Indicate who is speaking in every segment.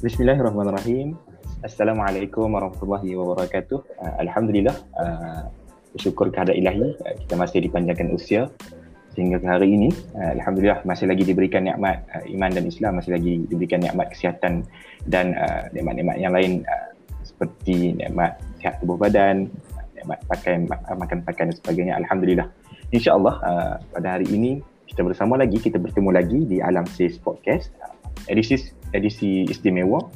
Speaker 1: Bismillahirrahmanirrahim. Assalamualaikum warahmatullahi wabarakatuh. Uh, Alhamdulillah. Uh, bersyukur kehadrat ilahi uh, kita masih dipanjangkan usia sehingga ke hari ini uh, alhamdulillah masih lagi diberikan nikmat uh, iman dan Islam masih lagi diberikan nikmat kesihatan dan uh, nikmat-nikmat yang lain uh, seperti nikmat sihat tubuh badan nikmat pakaian uh, makan pakaian dan sebagainya alhamdulillah insyaallah uh, pada hari ini kita bersama lagi kita bertemu lagi di Alam Sis Podcast uh, edisi edisi istimewa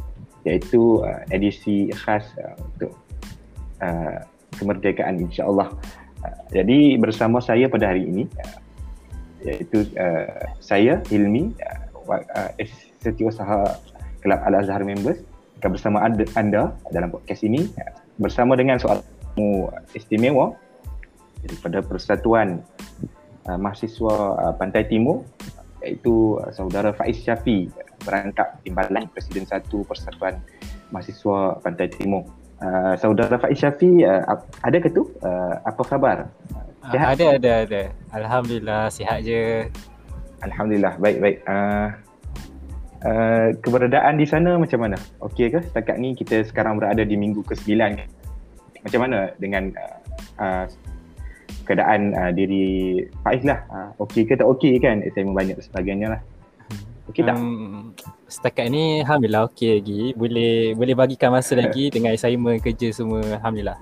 Speaker 1: iaitu uh, edisi khas uh, untuk uh, kemerdekaan insyaallah. Uh, jadi bersama saya pada hari ini uh, iaitu uh, saya Hilmi uh, uh, Kelab Al Azhar members akan bersama anda dalam podcast ini uh, bersama dengan soal istimewa daripada Persatuan uh, Mahasiswa uh, Pantai Timur iaitu uh, saudara Faiz Syafi berangkap timbalan Presiden Satu Persatuan Mahasiswa Pantai Timur. Uh, saudara Faiz Syafi uh, ada ke tu? Uh, apa khabar?
Speaker 2: Sihat? Ada, ada, ada. Alhamdulillah, sihat je.
Speaker 1: Alhamdulillah, baik, baik. Uh, uh, keberadaan di sana macam mana? Okey ke? Setakat ni kita sekarang berada di minggu ke-9. Macam mana dengan uh, uh, keadaan uh, diri Faiz lah? Uh, okey ke tak okey kan? Saya banyak sebagainya lah. Okey tak? Um,
Speaker 2: setakat ni Alhamdulillah okey lagi. Boleh boleh bagikan masa lagi dengan assignment kerja semua. Alhamdulillah.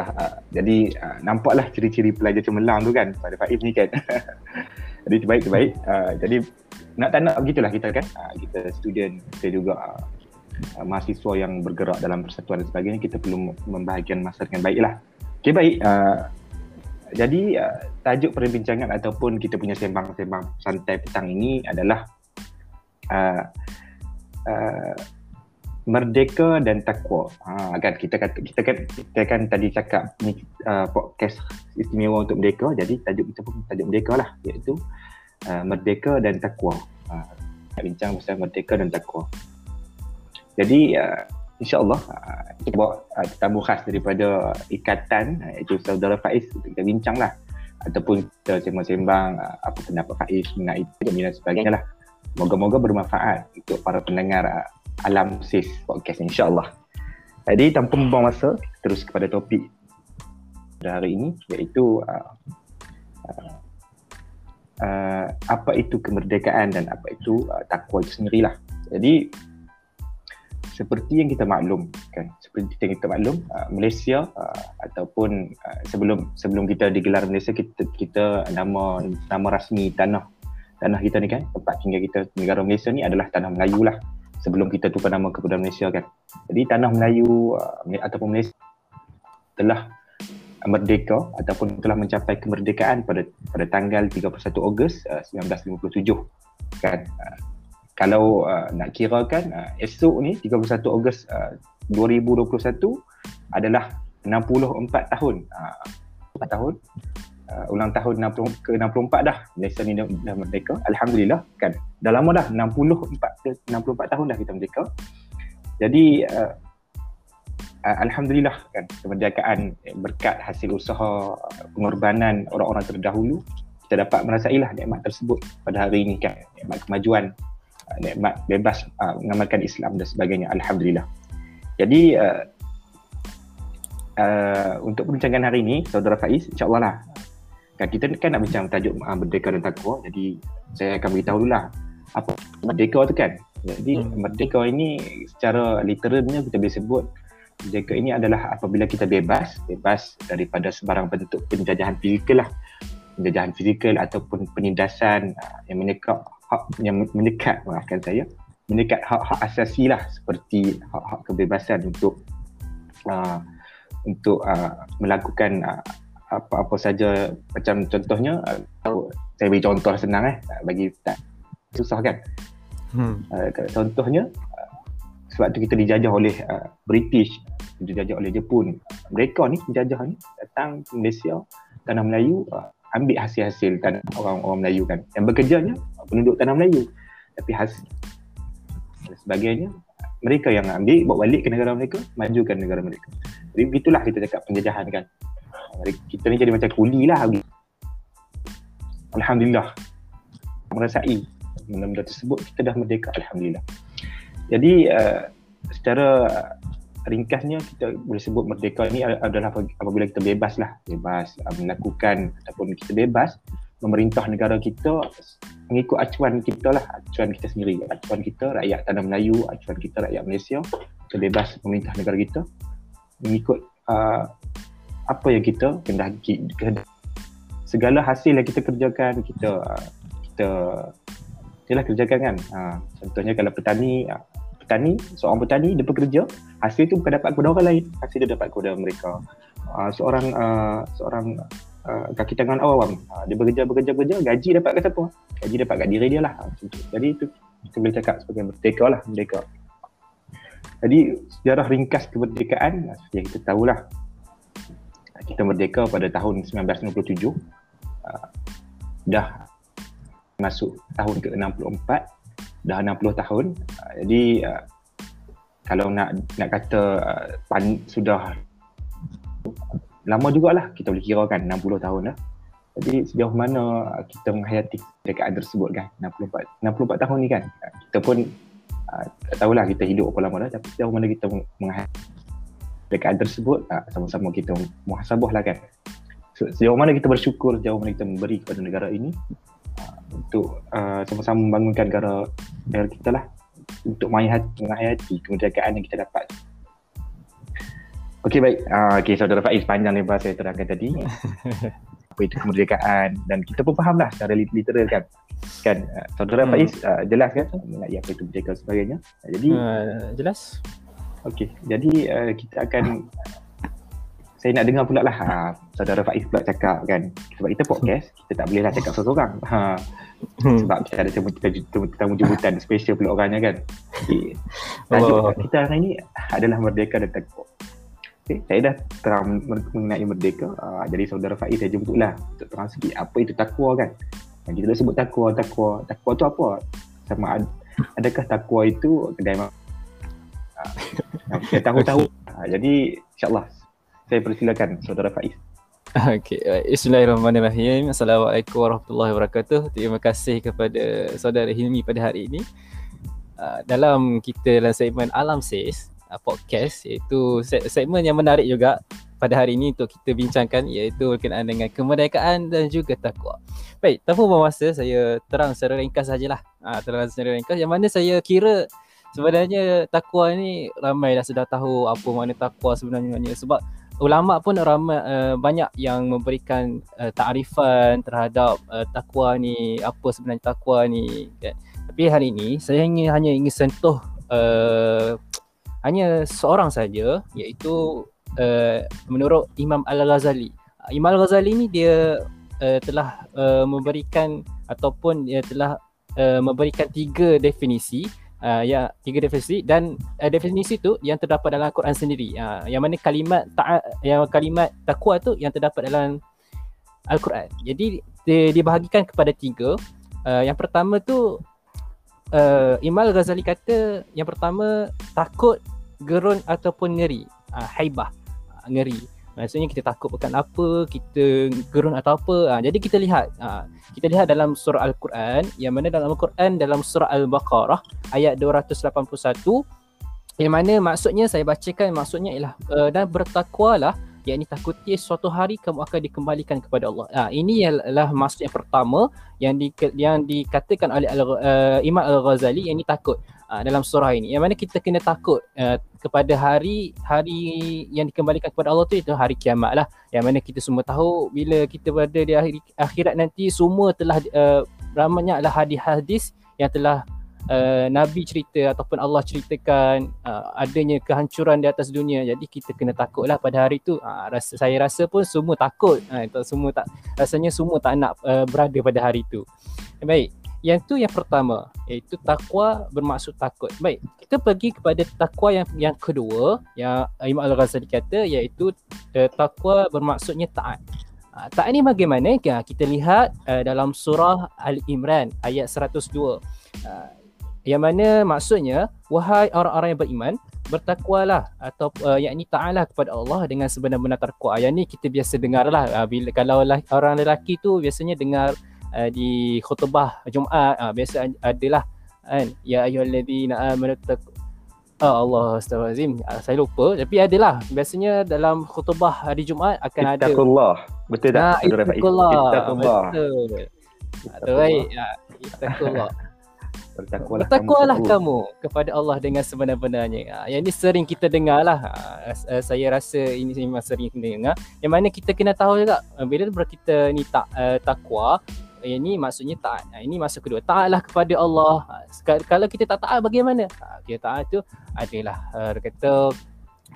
Speaker 1: Uh, jadi uh, nampaklah ciri-ciri pelajar cemerlang tu kan pada Faiz ni kan. jadi terbaik terbaik. Uh, jadi nak tak nak begitulah kita kan. Uh, kita student, kita juga uh, mahasiswa yang bergerak dalam persatuan dan sebagainya kita perlu membahagikan masa dengan baiklah. Okey baik. Uh, jadi uh, tajuk perbincangan ataupun kita punya sembang-sembang santai petang ini adalah uh, uh, merdeka dan takwa. Ha kan kita kita kan kita kan tadi cakap ni uh, podcast istimewa untuk merdeka jadi tajuk kita pun tajuk merdeka lah iaitu uh, merdeka dan takwa. Ha bincang pasal merdeka dan takwa. Jadi uh, insyaallah uh, kita bawa uh, tamu khas daripada ikatan uh, iaitu saudara Faiz kita bincanglah ataupun kita sembang-sembang apa pendapat Faiz mengenai itu dan sebagainya lah. Moga-moga bermanfaat untuk para pendengar Alam Sis podcast insyaAllah. Jadi tanpa membuang masa, terus kepada topik pada hari ini iaitu apa itu kemerdekaan dan apa itu takwa itu sendirilah. Jadi seperti yang kita maklum kan seperti yang kita maklum uh, Malaysia uh, ataupun uh, sebelum sebelum kita digelar Malaysia kita kita nama nama rasmi tanah tanah kita ni kan tempat tinggal kita negara Malaysia ni adalah tanah Melayu lah sebelum kita tukar nama kepada Malaysia kan. Jadi tanah Melayu uh, ataupun Malaysia telah merdeka ataupun telah mencapai kemerdekaan pada pada tanggal 31 Ogos uh, 1957 kan. Uh, kalau uh, nak kira kan uh, esok ni 31 Ogos uh, 2021 adalah 64 tahun. Uh, 4 tahun. Uh, ulang tahun 60 ke 64 dah. Malaysia ni dah, merdeka. Alhamdulillah kan? Dah lama dah. 64 64 tahun dah kita merdeka. Jadi uh, uh, alhamdulillah kan? Kemerdekaan berkat hasil usaha pengorbanan orang-orang terdahulu kita dapat merasailah nikmat tersebut pada hari ini kan? Nikmat kemajuan nikmat bebas uh, mengamalkan Islam dan sebagainya. Alhamdulillah. Jadi uh, uh, untuk perbincangan hari ini saudara Faiz insyaallah lah. Kan kita kan nak bincang tajuk uh, merdeka dan takwa. Jadi saya akan beritahu dulu lah apa merdeka tu kan. Jadi hmm. merdeka ini secara literalnya kita boleh sebut merdeka ini adalah apabila kita bebas bebas daripada sebarang bentuk penjajahan fizikal lah. Penjajahan fizikal ataupun penindasan uh, yang menekat hak yang mendekat maafkan saya. Mendekat hak-hak asasi lah seperti hak-hak kebebasan untuk uh, untuk uh, melakukan uh, apa-apa saja macam contohnya uh, saya bagi contoh senang eh bagi tak susah kan? Hmm. uh, contohnya uh, sebab tu kita dijajah oleh uh, British dijajah oleh Jepun. Mereka ni penjajah ni datang ke Malaysia tanah Melayu uh, ambil hasil-hasil tanah orang-orang Melayu kan. Yang bekerjanya penduduk tanah Melayu. Tapi hasil sebagainya mereka yang ambil bawa balik ke negara mereka majukan negara mereka. Jadi begitulah kita cakap penjajahan kan? Kita ni jadi macam kuli lah Alhamdulillah. Merasai benda-benda tersebut kita dah merdeka Alhamdulillah. Jadi uh, secara ringkasnya kita boleh sebut merdeka ni adalah apabila kita bebas lah. Bebas uh, melakukan ataupun kita bebas memerintah negara kita mengikut acuan kita lah acuan kita sendiri. Acuan kita rakyat tanah Melayu acuan kita rakyat Malaysia kita bebas memerintah negara kita mengikut uh, apa yang kita kehendaki segala hasil yang kita kerjakan kita uh, kita ialah kerjakan kan. Uh, contohnya kalau petani uh, petani seorang petani dia bekerja hasil tu bukan dapat kepada orang lain. Hasil dia dapat kepada mereka. Uh, seorang uh, seorang uh, kaki tangan awam. Uh, dia bekerja bekerja bekerja gaji dapat kat siapa? Gaji dapat kat diri dia lah. Uh, jadi itu kita boleh cakap sebagai merdeka lah merdeka. Jadi sejarah ringkas kemerdekaan seperti yang kita tahulah. Kita merdeka pada tahun 1997 uh, dah masuk tahun ke-64. Dah 60 tahun. Uh, jadi uh, kalau nak nak kata uh, pan, sudah lama jugalah kita boleh kira kan 60 tahun dah jadi sejauh mana kita menghayati kemerdekaan tersebut kan 64 64 tahun ni kan uh, kita pun uh, tak tahulah kita hidup berapa lama dah tapi sejauh mana kita menghayati kemerdekaan tersebut uh, sama-sama kita muhasabah lah kan so, sejauh mana kita bersyukur sejauh mana kita memberi kepada negara ini untuk uh, sama-sama membangunkan negara negara kita lah untuk menghayati, menghayati kemerdekaan yang kita dapat. Okey baik. Uh, Okey saudara Faiz panjang lebar saya terangkan tadi. apa itu kemerdekaan dan kita pun faham lah secara literal kan. Kan uh, saudara hmm. Faiz uh, jelas kan mengenai apa itu kemerdekaan sebagainya. Uh, jadi uh,
Speaker 2: jelas.
Speaker 1: Okey. Jadi uh, kita akan saya nak dengar pula lah ha, saudara Faiz pula cakap kan sebab kita podcast kita tak boleh lah cakap seorang ha, hmm. sebab kita ada temu jemputan special pula orangnya kan okay. oh. kita hari ini adalah Merdeka dan Takwa okay. saya dah terang mengenai Merdeka uh, jadi saudara Faiz saya jemput lah untuk terang sikit apa itu Takwa kan dan kita dah sebut Takwa Takwa Takwa tu apa sama ad, adakah Takwa itu kedai uh, kita tahu-tahu uh, jadi insyaAllah saya persilakan saudara Faiz.
Speaker 2: Okey, Bismillahirrahmanirrahim. Assalamualaikum warahmatullahi wabarakatuh. Terima kasih kepada saudara Hilmi pada hari ini. Uh, dalam kita dalam segmen Alam Sis uh, podcast iaitu segmen yang menarik juga pada hari ini untuk kita bincangkan iaitu berkenaan dengan kemerdekaan dan juga takwa. Baik, tanpa buang masa saya terang secara ringkas sajalah. Ah uh, terang secara ringkas yang mana saya kira sebenarnya takwa ni ramai dah sudah tahu apa makna takwa sebenarnya sebab ulama pun ramai uh, banyak yang memberikan uh, takrifan terhadap uh, takwa ni apa sebenarnya takwa ni kan tapi hari ini saya ingin hanya ingin sentuh uh, hanya seorang saja iaitu uh, menurut Imam Al-Ghazali Imam Al-Ghazali ni dia uh, telah uh, memberikan ataupun dia telah uh, memberikan tiga definisi uh, ya tiga definisi dan uh, definisi tu yang terdapat dalam Al-Quran sendiri. Uh, yang mana kalimat ta yang kalimat takwa tu yang terdapat dalam Al-Quran. Jadi dia dibahagikan kepada tiga. Uh, yang pertama tu uh, Imal Ghazali kata yang pertama takut, gerun ataupun ngeri. Uh, haibah, uh, ngeri. Maksudnya kita takut bukan apa, kita gerun atau apa. Ha, jadi kita lihat. Ha, kita lihat dalam surah Al-Quran. Yang mana dalam Al-Quran dalam surah Al-Baqarah ayat 281. Yang mana maksudnya saya bacakan maksudnya ialah uh, dan bertakwalah yakni takuti suatu hari kamu akan dikembalikan kepada Allah. Ha, ini ialah maksud yang pertama yang di, yang dikatakan oleh Al, uh, Imam Al-Ghazali yang ini takut uh, dalam surah ini. Yang mana kita kena takut uh, kepada hari hari yang dikembalikan kepada Allah tu itu hari kiamat lah. Yang mana kita semua tahu bila kita berada di akhir, akhirat nanti semua telah uh, ramanya adalah hadis-hadis yang telah uh, Nabi cerita ataupun Allah ceritakan uh, adanya kehancuran di atas dunia. Jadi kita kena takutlah pada hari itu. Uh, rasa, saya rasa pun semua takut. Uh, semua tak rasanya semua tak nak uh, berada pada hari itu. Baik. Yang tu yang pertama iaitu takwa bermaksud takut. Baik, kita pergi kepada takwa yang yang kedua yang Imam Al-Ghazali kata iaitu uh, takwa bermaksudnya taat. Uh, taat ni bagaimana? Kita lihat uh, dalam surah Al-Imran ayat 102. Uh, yang mana maksudnya wahai orang-orang yang beriman bertakwalah atau uh, yakni taatlah kepada Allah dengan sebenar-benar takwa. Yang ni kita biasa dengarlah uh, bila kalau orang lelaki tu biasanya dengar uh, di khutbah Jumaat uh, biasa adalah kan ya ayyuhallazina amanu Oh Allah Astagfirullahaladzim uh, Saya lupa Tapi adalah Biasanya dalam khutbah hari Jumaat Akan ada
Speaker 1: Ittaqullah. Betul tak?
Speaker 2: Nah? Ittaqullah
Speaker 1: Ittaqullah.
Speaker 2: Betul ya, Ittaqullah
Speaker 1: Bertakwalah,
Speaker 2: Bertakwalah
Speaker 1: kepada
Speaker 2: kamu kepada Allah dengan sebenar-benarnya. Ha, yang ini sering kita dengar lah. Ha, uh, saya rasa ini memang sering kita dengar. Yang mana kita kena tahu juga uh, bila kita ni tak uh, takwa, yang ini maksudnya taat. Ha, ini maksud kedua. Taatlah kepada Allah. Ha, kalau kita tak taat bagaimana? Ha, kita taat tu adalah uh, kata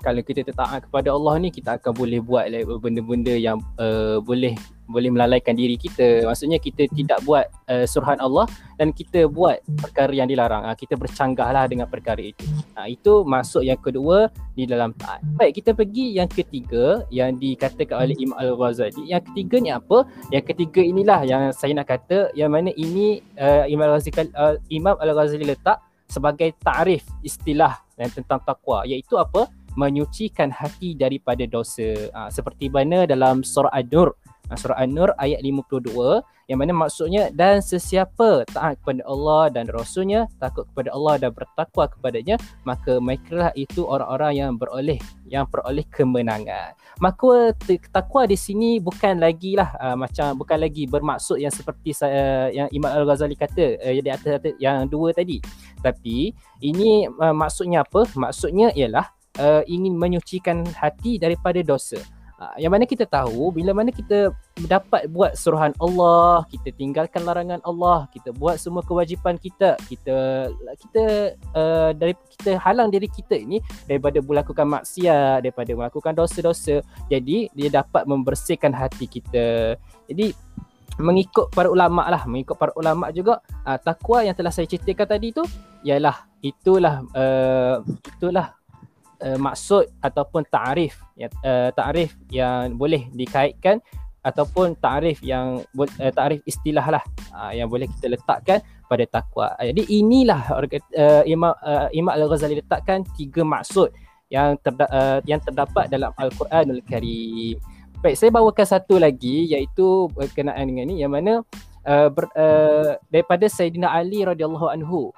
Speaker 2: kalau kita taat kepada Allah ni kita akan boleh buat like, benda-benda yang uh, boleh boleh melalaikan diri kita. Maksudnya kita tidak buat uh, suruhan Allah dan kita buat perkara yang dilarang. Ha, kita bercanggahlah dengan perkara itu. Ha, itu masuk yang kedua di dalam taat. Baik, kita pergi yang ketiga yang dikatakan oleh Imam Al-Ghazali. Yang ketiga ni apa? Yang ketiga inilah yang saya nak kata yang mana ini uh, Imam Al-Ghazali uh, Imam Al-Ghazali letak sebagai takrif istilah yang tentang takwa iaitu apa? menyucikan hati daripada dosa. Ha, seperti mana dalam surah An-Nur Surah An-Nur ayat 52 yang mana maksudnya dan sesiapa taat kepada Allah dan Rasulnya takut kepada Allah dan bertakwa kepadanya maka mereka itu orang-orang yang beroleh yang peroleh kemenangan. Maka takwa di sini bukan lagi lah uh, macam bukan lagi bermaksud yang seperti saya yang Imam Al-Ghazali kata uh, di atas yang dua tadi. Tapi ini uh, maksudnya apa? Maksudnya ialah uh, ingin menyucikan hati daripada dosa. Ah, yang mana kita tahu bila mana kita dapat buat suruhan Allah, kita tinggalkan larangan Allah, kita buat semua kewajipan kita, kita kita uh, dari kita halang diri kita ini daripada melakukan maksiat, daripada melakukan dosa-dosa. Jadi dia dapat membersihkan hati kita. Jadi mengikut para ulama lah, mengikut para ulama juga uh, takwa yang telah saya ceritakan tadi tu ialah itulah uh, itulah uh, maksud ataupun takrif ya, uh, takrif yang boleh dikaitkan ataupun takrif yang uh, takrif istilah lah uh, yang boleh kita letakkan pada takwa. Jadi inilah uh, Imam uh, Imam Al-Ghazali letakkan tiga maksud yang terda- uh, yang terdapat dalam Al-Quranul Karim. Baik, saya bawakan satu lagi iaitu berkenaan dengan ni yang mana uh, ber, uh, daripada Sayyidina Ali radhiyallahu anhu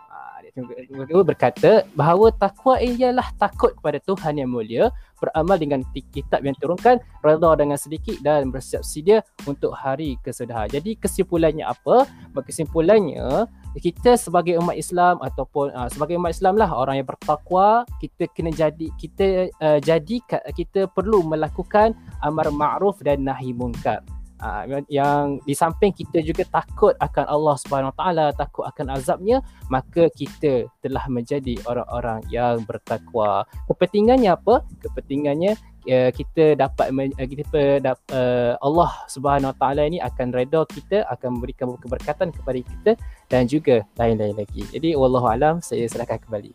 Speaker 2: berkata bahawa takwa ialah takut kepada Tuhan yang mulia, beramal dengan kitab yang turunkan, redha dengan sedikit dan bersiap sedia untuk hari kesudahan. Jadi kesimpulannya apa? Kesimpulannya kita sebagai umat Islam ataupun uh, sebagai umat Islam lah orang yang bertakwa kita kena jadi kita uh, jadi kita perlu melakukan amar ma'ruf dan nahi munkar Uh, yang di samping kita juga takut akan Allah Subhanahu Taala, takut akan azabnya, maka kita telah menjadi orang-orang yang bertakwa. Kepentingannya apa? Kepentingannya uh, kita dapat uh, kita dapat uh, Allah Subhanahu Taala ini akan redha kita, akan memberikan keberkatan kepada kita dan juga lain-lain lagi. Jadi wallahu alam saya serahkan kembali.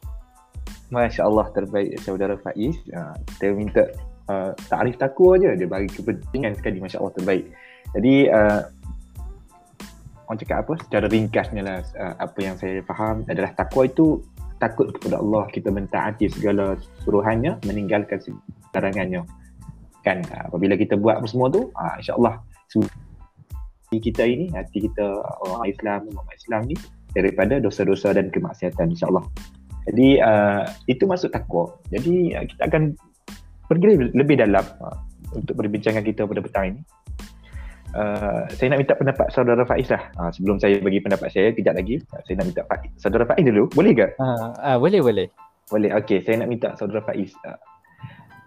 Speaker 1: Masya-Allah terbaik saudara Faiz. Uh, kita minta uh, takrif takwa je dia bagi kepentingan sekali masya-Allah terbaik. Jadi uh, orang cakap apa? Secara ringkasnya lah uh, apa yang saya faham adalah takwa itu takut kepada Allah kita mentaati segala suruhannya meninggalkan larangannya. Kan uh, apabila kita buat apa semua tu uh, insyaallah hati kita ini hati kita orang Islam umat Islam ni daripada dosa-dosa dan kemaksiatan insyaallah. Jadi uh, itu masuk takwa. Jadi uh, kita akan pergi lebih dalam uh, untuk perbincangan kita pada petang ini Uh, saya nak minta pendapat saudara Faiz lah. Uh, sebelum saya bagi pendapat saya kejap lagi. Uh, saya nak minta Faiz. saudara Faiz dulu. Boleh ke?
Speaker 2: Uh, uh, boleh boleh.
Speaker 1: Boleh. Okey saya nak minta saudara Faiz uh,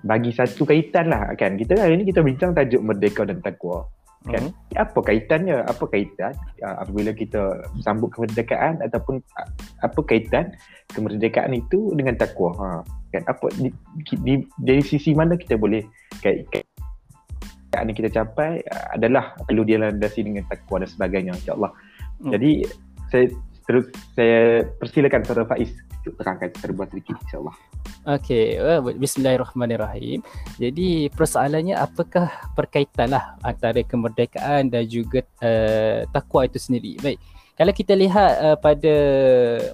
Speaker 1: bagi satu kaitan lah kan? Kita hari ni kita bincang tajuk merdeka dan takwa kan? Uh-huh. apa kaitannya? Apa kaitan? Uh, apabila kita sambut kemerdekaan ataupun uh, apa kaitan kemerdekaan itu dengan takwa? Ha kan? Apa di, di, dari sisi mana kita boleh kait, kait yang kita capai uh, adalah perlu dia landasi dengan takwa dan sebagainya insyaAllah. Hmm. Jadi saya terus saya persilakan saudara Faiz untuk terangkan secara sedikit insyaAllah.
Speaker 2: Okey, bismillahirrahmanirrahim. Jadi persoalannya apakah perkaitan lah antara kemerdekaan dan juga uh, takwa itu sendiri. Baik, kalau kita lihat uh, pada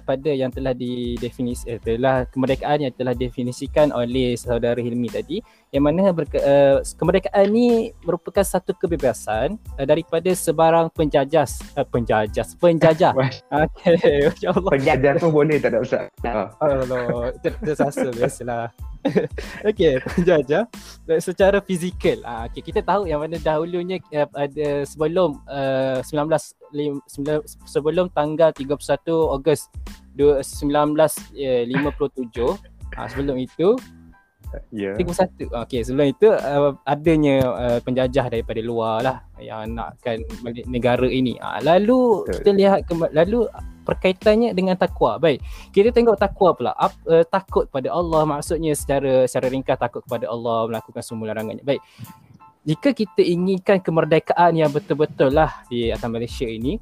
Speaker 2: pada yang telah didefinisi eh, telah kemerdekaan yang telah definisikan oleh saudara Hilmi tadi yang mana berke, uh, kemerdekaan ni merupakan satu kebebasan uh, daripada sebarang penjajas uh, penjajas penjajah.
Speaker 1: Okey insyaallah penjajah tu boleh tak ada usah
Speaker 2: Allah tersasa biasalah. Okey, penjajah. Secara fizikal. Ah okey, kita tahu yang mana dahulunya uh, ada sebelum uh, 19 lim, sebelum tanggal 31 Ogos 1957 ah sebelum itu Ya. Yeah. 31. Okey, sebelum itu uh, adanya uh, penjajah daripada luar lah yang nakkan negara ini. Uh, lalu Betul. kita lihat ke- lalu perkaitannya dengan takwa. Baik. Kita tengok takwa pula. Up, uh, takut pada Allah maksudnya secara secara ringkas takut kepada Allah melakukan semua larangannya. Baik. Jika kita inginkan kemerdekaan yang betul-betul lah di atas Malaysia ini,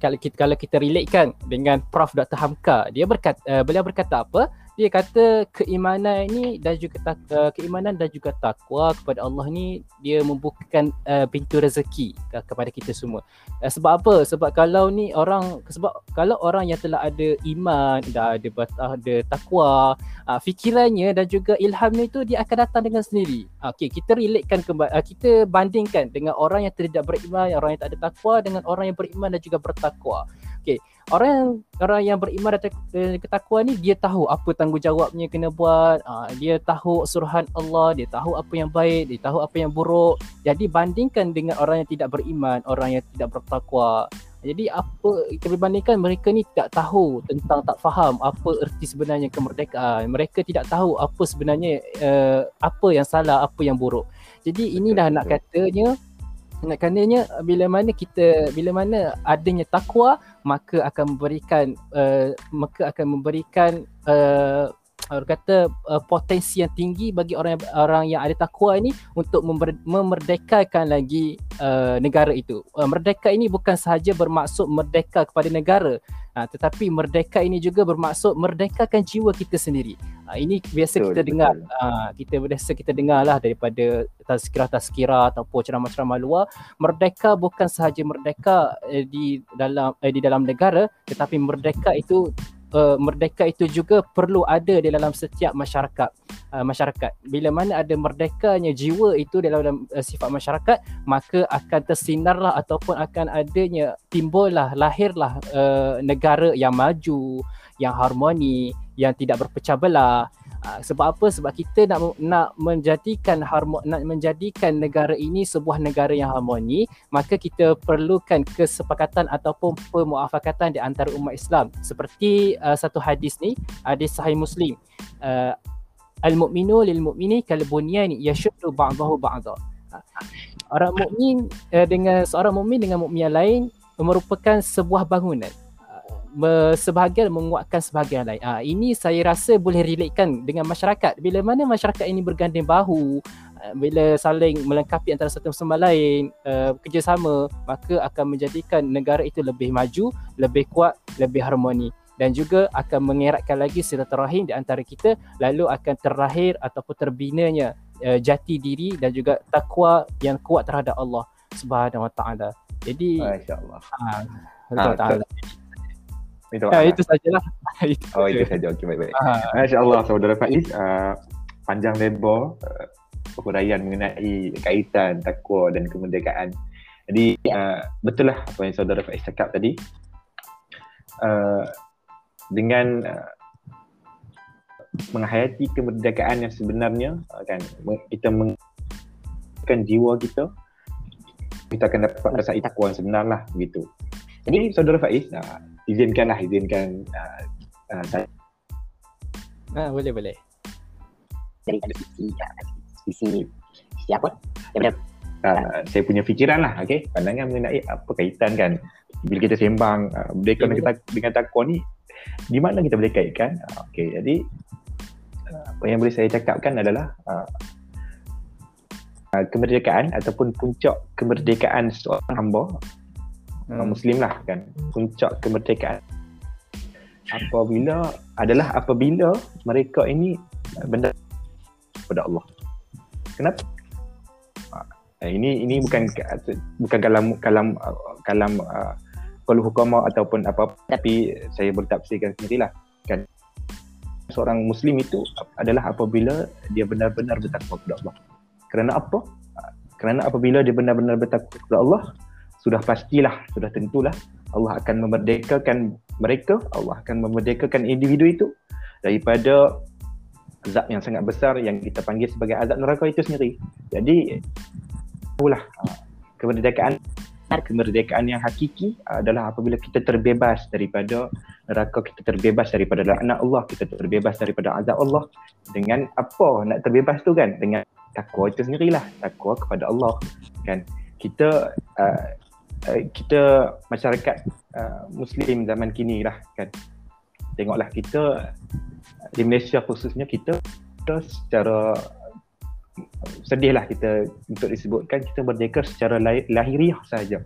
Speaker 2: kalau kita kalau kita relatekan dengan Prof Dr Hamka, dia berkata uh, beliau berkata apa? Dia kata keimanan ini dan juga tak, uh, keimanan dan juga takwa kepada Allah ni dia membukakan uh, pintu rezeki ke, kepada kita semua. Uh, sebab apa? Sebab kalau ni orang sebab kalau orang yang telah ada iman, dah ada ada takwa, uh, fikirannya dan juga ilhamnya itu dia akan datang dengan sendiri. Okey, kita relatekan ke uh, kita bandingkan dengan orang yang tidak beriman, orang yang tak ada takwa dengan orang yang beriman dan juga bertakwa. Okey, orang yang orang yang beriman dan ketakwaan ni dia tahu apa tanggungjawabnya kena buat uh, dia tahu suruhan Allah dia tahu apa yang baik dia tahu apa yang buruk. Jadi bandingkan dengan orang yang tidak beriman orang yang tidak bertakwa. Jadi apa kita berbandingkan mereka ni tidak tahu tentang tak faham apa erti sebenarnya kemerdekaan. Mereka tidak tahu apa sebenarnya uh, apa yang salah apa yang buruk. Jadi inilah nak katanya nak katanya bila mana kita bila mana adanya takwa maka akan memberikan uh, maka akan memberikan uh, orang kata uh, potensi yang tinggi bagi orang yang, orang yang ada takwa ini untuk member, memerdekakan lagi uh, negara itu. Uh, merdeka ini bukan sahaja bermaksud merdeka kepada negara, uh, tetapi merdeka ini juga bermaksud merdekakan jiwa kita sendiri. Uh, ini biasa betul, kita betul. dengar, uh, kita biasa kita dengarlah daripada tazkirah-tazkirah ataupun ceramah-ceramah luar, merdeka bukan sahaja merdeka uh, di dalam uh, di dalam negara, tetapi merdeka itu uh, merdeka itu juga perlu ada di dalam setiap masyarakat. Uh, masyarakat. Bila mana ada merdekanya jiwa itu dalam, uh, sifat masyarakat maka akan tersinarlah ataupun akan adanya timbullah lahirlah uh, negara yang maju yang harmoni yang tidak berpecah belah Uh, sebab apa? Sebab kita nak nak menjadikan harmo, nak menjadikan negara ini sebuah negara yang harmoni, maka kita perlukan kesepakatan ataupun pemuafakatan di antara umat Islam. Seperti uh, satu hadis ni, hadis sahih Muslim. Uh, Al-mu'minu lil mu'mini kal bunyan yashuddu ba'dahu ba'dha. Orang mukmin uh, dengan seorang mukmin dengan mukmin yang lain merupakan sebuah bangunan sebahagian menguatkan sebahagian lain. Ah ini saya rasa boleh relatekan dengan masyarakat. Bila mana masyarakat ini berganding bahu, ah, bila saling melengkapi antara satu sama lain, uh, kerjasama, maka akan menjadikan negara itu lebih maju, lebih kuat, lebih harmoni dan juga akan mengeratkan lagi silaturahim di antara kita lalu akan terlahir ataupun terbinanya uh, jati diri dan juga takwa yang kuat terhadap Allah Subhanahu Wa Taala. Jadi
Speaker 1: masya-Allah. Ha,
Speaker 2: taala. Itu, ya, itu sajalah.
Speaker 1: itu oh, itu saja. Okey, baik-baik. Ha. Masya-Allah saudara Faiz, uh, panjang lebar uh, perhuraian mengenai kaitan takwa dan kemerdekaan. Jadi uh, betul lah apa yang saudara Faiz cakap tadi. Uh, dengan uh, menghayati kemerdekaan yang sebenarnya uh, kan kita menggunakan jiwa kita kita akan dapat rasa takwa yang sebenar lah begitu. Jadi saudara Faiz, uh, izinkanlah izinkan uh, uh, saya.
Speaker 2: Ah boleh boleh.
Speaker 3: Dari ada sisi sisi sisi apa? Ya
Speaker 1: Uh, saya punya fikiran lah, okay? pandangan mengenai apa kaitan kan bila kita sembang uh, merdeka dengan, kita, dengan takwa ni di mana kita boleh kaitkan uh, okay, jadi uh, apa yang boleh saya cakapkan adalah uh, uh, kemerdekaan ataupun puncak kemerdekaan seorang hamba hmm. muslim lah kan. Puncak kemerdekaan. Apabila adalah apabila mereka ini benda kepada Allah. Kenapa? Ha, ini ini bukan bukan kalam kalam kalam uh, kalau hukama ataupun apa tapi saya bertafsirkan sendirilah kan. Seorang muslim itu adalah apabila dia benar-benar bertakwa kepada Allah. Kerana apa? Kerana apabila dia benar-benar bertakwa kepada Allah sudah pastilah sudah tentulah Allah akan memerdekakan mereka Allah akan memerdekakan individu itu daripada azab yang sangat besar yang kita panggil sebagai azab neraka itu sendiri jadi itulah kemerdekaan kemerdekaan yang hakiki adalah apabila kita terbebas daripada neraka, kita terbebas daripada laknat Allah, kita terbebas daripada azab Allah. Dengan apa nak terbebas tu kan? Dengan takwa itu sendirilah, takwa kepada Allah. Kan? Kita uh, uh, kita masyarakat uh, muslim zaman kini lah kan. Tengoklah kita di Malaysia khususnya kita kita secara sedihlah kita untuk disebutkan kita merdeka secara lahiriah sahaja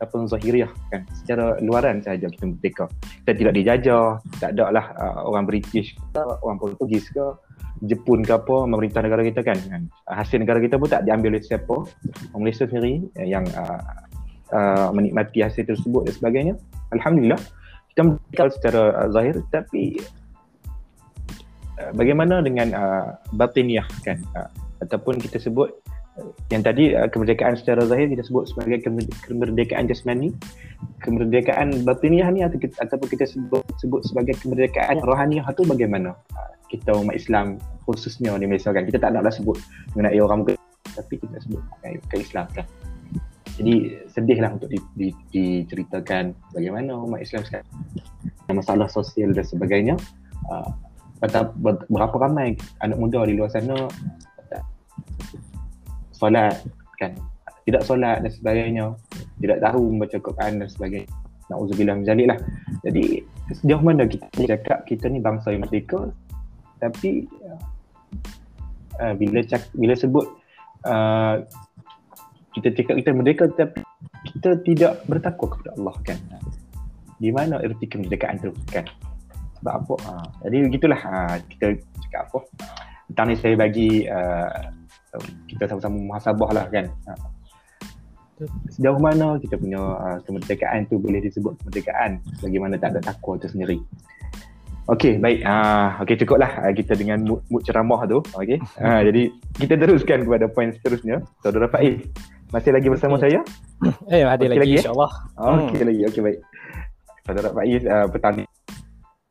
Speaker 1: ataupun zahiriah kan. Secara luaran sahaja kita merdeka. Kita tidak dijajah tak ada lah uh, orang British ke orang Portugis ke Jepun ke apa memerintah negara kita kan, hasil negara kita pun tak diambil oleh siapa? Malaysia sendiri eh, yang uh, uh, menikmati hasil tersebut dan sebagainya. Alhamdulillah kita merdeka secara uh, zahir. Tapi uh, bagaimana dengan uh, batiniah kan? Uh, ataupun kita sebut yang tadi uh, kemerdekaan secara zahir kita sebut sebagai kemerdekaan jasmani. Kemerdekaan batiniah ni atau kita, ataupun kita sebut sebut sebagai kemerdekaan rohaniah itu bagaimana? Uh, kita umat Islam khususnya di Malaysia kan? Kita tak naklah sebut mengenai orang muka tapi kita sebut ke Islam kan jadi sedihlah untuk di, di, diceritakan bagaimana umat Islam sekarang. Masalah sosial dan sebagainya. Uh, berapa ramai anak muda di luar sana solat kan? Tidak solat dan sebagainya. Tidak tahu membaca Quran dan sebagainya. Na'udzubillah min zalik lah. Jadi sejauh mana kita cakap kita ni bangsa yang merdeka tapi uh, bila cak, bila sebut uh, kita cakap kita merdeka tapi kita tidak bertakwa kepada Allah kan di mana erti kemerdekaan tu kan sebab apa uh, jadi begitulah uh, kita cakap apa petang ni saya bagi uh, kita sama-sama muhasabah lah kan ha. sejauh mana kita punya uh, kemerdekaan tu boleh disebut kemerdekaan bagaimana tak ada takwa tu sendiri Okey, baik. Ah, uh, okey cukuplah uh, kita dengan mood, mood ceramah tu. Okey. Uh, jadi kita teruskan kepada poin seterusnya. Saudara Faiz, masih lagi bersama saya?
Speaker 2: Eh, ada okay lagi, lagi insya-Allah.
Speaker 1: Okey hmm. lagi. Okey, baik. Saudara Faiz uh, petang ni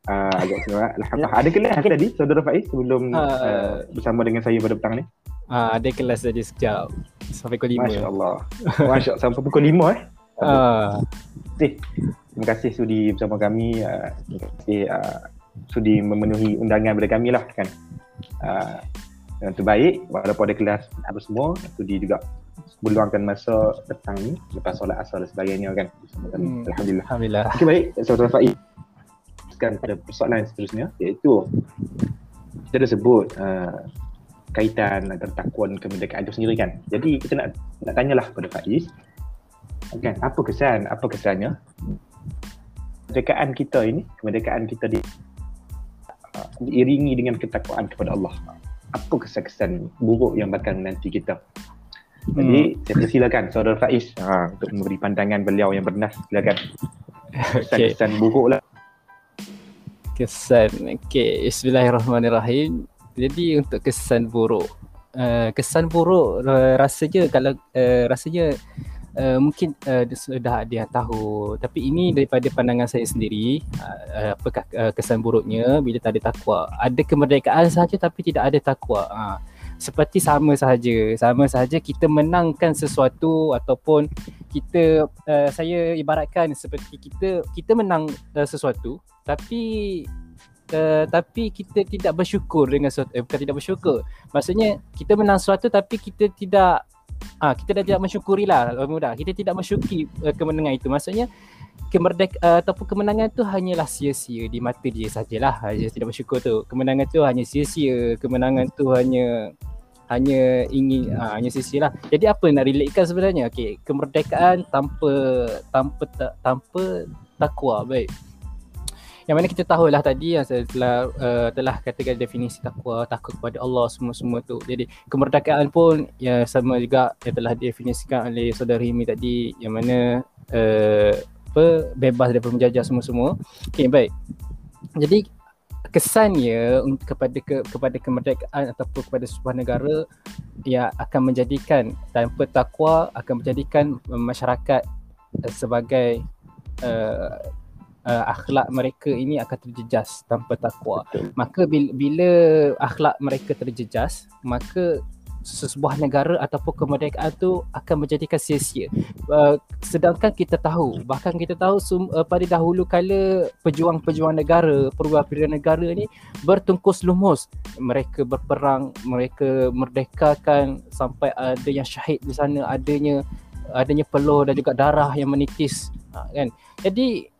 Speaker 1: uh, agak semangat. Alhamdulillah. Ada kelas tadi saudara Faiz sebelum uh, uh, bersama dengan saya pada petang ni?
Speaker 2: Ah, ada kelas tadi sekejap sampai pukul 5.
Speaker 1: Masya-Allah. Masya-Allah sampai pukul 5 eh. Ah. Okay. Terima kasih sudi bersama kami. Uh, terima kasih uh, sudi memenuhi undangan daripada kami lah kan. Uh, yang terbaik walaupun ada kelas apa semua sudi juga meluangkan masa petang ni lepas solat asar dan sebagainya kan. Hmm. Alhamdulillah.
Speaker 2: Alhamdulillah.
Speaker 1: Okay, baik. Saudara Faiz. Sekarang pada persoalan seterusnya iaitu kita dah sebut uh, kaitan antara takwa dan kemerdekaan itu sendiri kan. Jadi kita nak nak tanyalah pada Faiz kan apa kesan apa kesannya kemerdekaan kita ini kemerdekaan kita di uh, diiringi dengan ketakwaan kepada Allah. Apa kesan-kesan buruk yang bakal menanti kita? Jadi hmm. saya silakan saudara Faiz ha, untuk memberi pandangan beliau yang bernas silakan. Kesan-kesan okay. buruk lah.
Speaker 2: Kesan. Okay. Bismillahirrahmanirrahim jadi untuk kesan buruk uh, kesan buruk uh, rasanya kalau uh, rasanya uh, mungkin uh, sudah ada yang tahu tapi ini daripada pandangan saya sendiri uh, apakah uh, kesan buruknya bila tak ada takwa ada kemerdekaan saja tapi tidak ada takwa uh, seperti sama sahaja. Sama sahaja kita menangkan sesuatu ataupun kita uh, saya ibaratkan seperti kita kita menang uh, sesuatu tapi uh, tapi kita tidak bersyukur dengan sesuatu eh, bukan tidak bersyukur. Maksudnya kita menang sesuatu tapi kita tidak ah kita dah tidak mensyukuri lah mudah kita tidak mensyukuri uh, kemenangan itu. Maksudnya kemerdek uh, ataupun kemenangan tu hanyalah sia-sia di mata dia sajalah dia tidak bersyukur tu kemenangan tu hanya sia-sia kemenangan tu hanya hanya ingin uh, hanya sisi lah. Jadi apa nak relatekan sebenarnya? Okey, kemerdekaan tanpa tanpa tanpa takwa. Baik yang mana kita tahu lah tadi yang saya telah uh, telah katakan definisi takwa takut kepada Allah semua-semua tu jadi kemerdekaan pun ya sama juga yang telah definisikan oleh saudara Himi tadi yang mana uh, apa bebas daripada penjajah semua-semua. Okey baik. Jadi kesannya kepada ke, kepada kemerdekaan ataupun kepada sebuah negara yang akan menjadikan tanpa takwa akan menjadikan masyarakat uh, sebagai uh, uh, akhlak mereka ini akan terjejas tanpa takwa. Maka bila, bila akhlak mereka terjejas, maka sebuah negara ataupun kemerdekaan tu akan menjadikan sia-sia. Uh, sedangkan kita tahu, bahkan kita tahu sum, uh, pada dahulu kala pejuang-pejuang negara, perwira negara ni bertungkus lumus. Mereka berperang, mereka merdekakan sampai ada yang syahid di sana, adanya adanya peluh dan juga darah yang menitis. Uh, kan? Jadi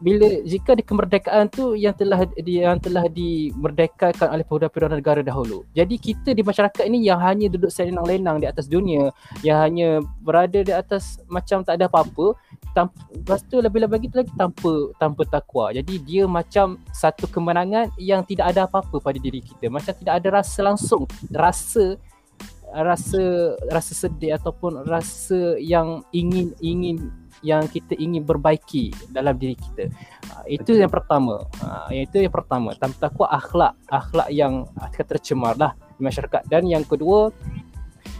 Speaker 2: bila jika di kemerdekaan tu yang telah di, yang telah dimerdekakan oleh perdana negara dahulu. Jadi kita di masyarakat ini yang hanya duduk selenang-lenang di atas dunia, yang hanya berada di atas macam tak ada apa-apa, tanpa, lepas tu lebih-lebih lagi lagi tanpa tanpa takwa. Jadi dia macam satu kemenangan yang tidak ada apa-apa pada diri kita. Macam tidak ada rasa langsung, rasa rasa rasa sedih ataupun rasa yang ingin ingin yang kita ingin perbaiki dalam diri kita. Uh, itu Betul. yang pertama. Uh, itu yang pertama. Tanpa takwa akhlak, akhlak yang akan tercemar lah di masyarakat. Dan yang kedua,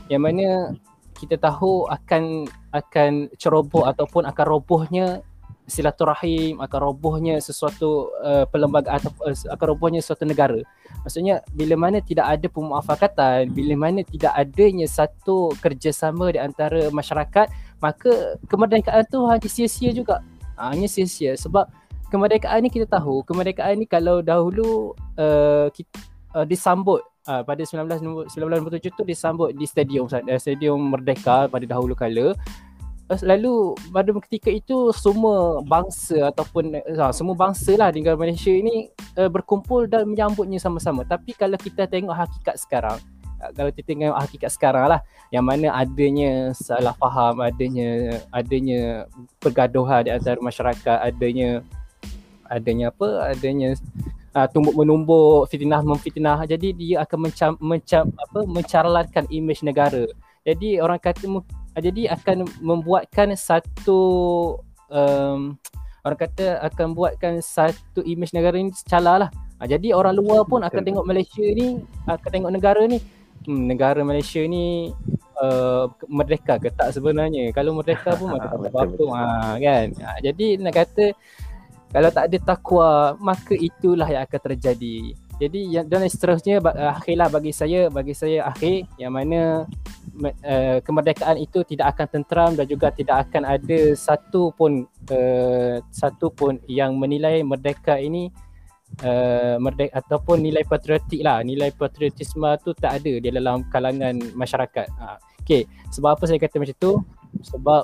Speaker 2: yang mana kita tahu akan akan ceroboh ataupun akan robohnya silaturahim akan robohnya sesuatu uh, perlembagaan atau uh, akan robohnya suatu negara. Maksudnya bila mana tidak ada pemuafakatan, bila mana tidak adanya satu kerjasama di antara masyarakat, maka kemerdekaan tu hanya sia-sia juga. Ha, hanya sia-sia. Sebab kemerdekaan ni kita tahu, kemerdekaan ni kalau dahulu uh, kita, uh, disambut uh, pada 19 1997 tu disambut di stadium uh, stadium Merdeka pada dahulu kala. Lalu pada ketika itu semua bangsa ataupun uh, semua bangsa lah di negara Malaysia ini uh, berkumpul dan menyambutnya sama-sama. Tapi kalau kita tengok hakikat sekarang kalau kita tengok hakikat sekarang lah yang mana adanya salah faham adanya adanya pergaduhan di antara masyarakat adanya adanya apa adanya uh, tumbuk menumbuk fitnah memfitnah jadi dia akan mencam, mencam apa mencarlatkan imej negara jadi orang kata uh, jadi akan membuatkan satu um, orang kata akan buatkan satu imej negara ini secala lah. Jadi orang luar pun akan tengok Malaysia ni, akan tengok negara ni, hmm, negara Malaysia ni uh, merdeka ke tak sebenarnya. Kalau merdeka pun maka tak apa-apa ha, kan. Uh, jadi nak kata kalau tak ada takwa maka itulah yang akan terjadi. Jadi yang dan seterusnya akhirlah bagi saya bagi saya akhir yang mana uh, kemerdekaan itu tidak akan tenteram dan juga tidak akan ada satu pun uh, satu pun yang menilai merdeka ini uh, merdeka ataupun nilai patriotik lah. Nilai patriotisme tu tak ada di dalam kalangan masyarakat. Uh, okay, sebab apa saya kata macam tu? Sebab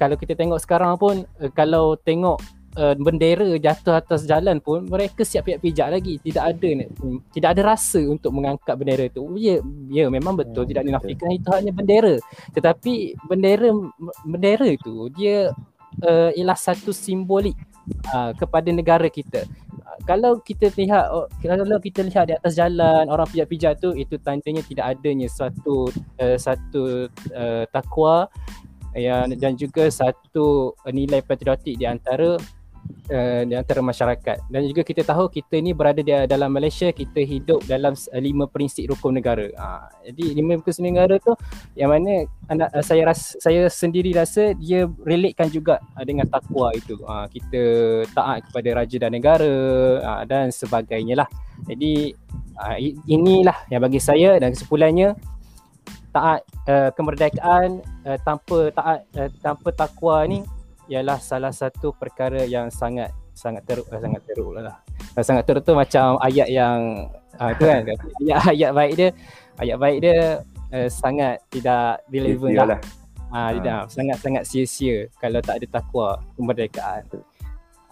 Speaker 2: kalau kita tengok sekarang pun uh, kalau tengok uh, bendera jatuh atas jalan pun mereka siap pijak pijak lagi. Tidak ada tidak ada rasa untuk mengangkat bendera itu ya ya memang betul. Hmm, tidak dinafikan itu hanya bendera. Tetapi bendera bendera itu dia uh, ialah satu simbolik uh, kepada negara kita. Uh, kalau kita lihat oh, kalau kita lihat di atas jalan orang pijak-pijak tu itu tandanya tidak adanya satu uh, satu uh, takwa yang dan juga satu nilai patriotik di antara uh, di antara masyarakat dan juga kita tahu kita ni berada di dalam Malaysia kita hidup dalam uh, lima prinsip rukun negara. Uh, jadi lima prinsip negara tu yang mana anak uh, saya rasa saya sendiri rasa dia relatekan juga uh, dengan takwa itu. Uh, kita taat kepada raja dan negara uh, dan sebagainya lah. Jadi uh, inilah yang bagi saya dan kesimpulannya taat uh, kemerdekaan uh, tanpa taat uh, tanpa takwa ni ialah salah satu perkara yang sangat sangat teruk uh, sangat teruk lah. Uh, sangat teruk tu macam ayat yang uh, tu kan ayat ayat baik dia ayat baik dia uh, sangat tidak relevan lah. lah. Ah uh, tidak sangat sangat sia-sia kalau tak ada takwa kemerdekaan.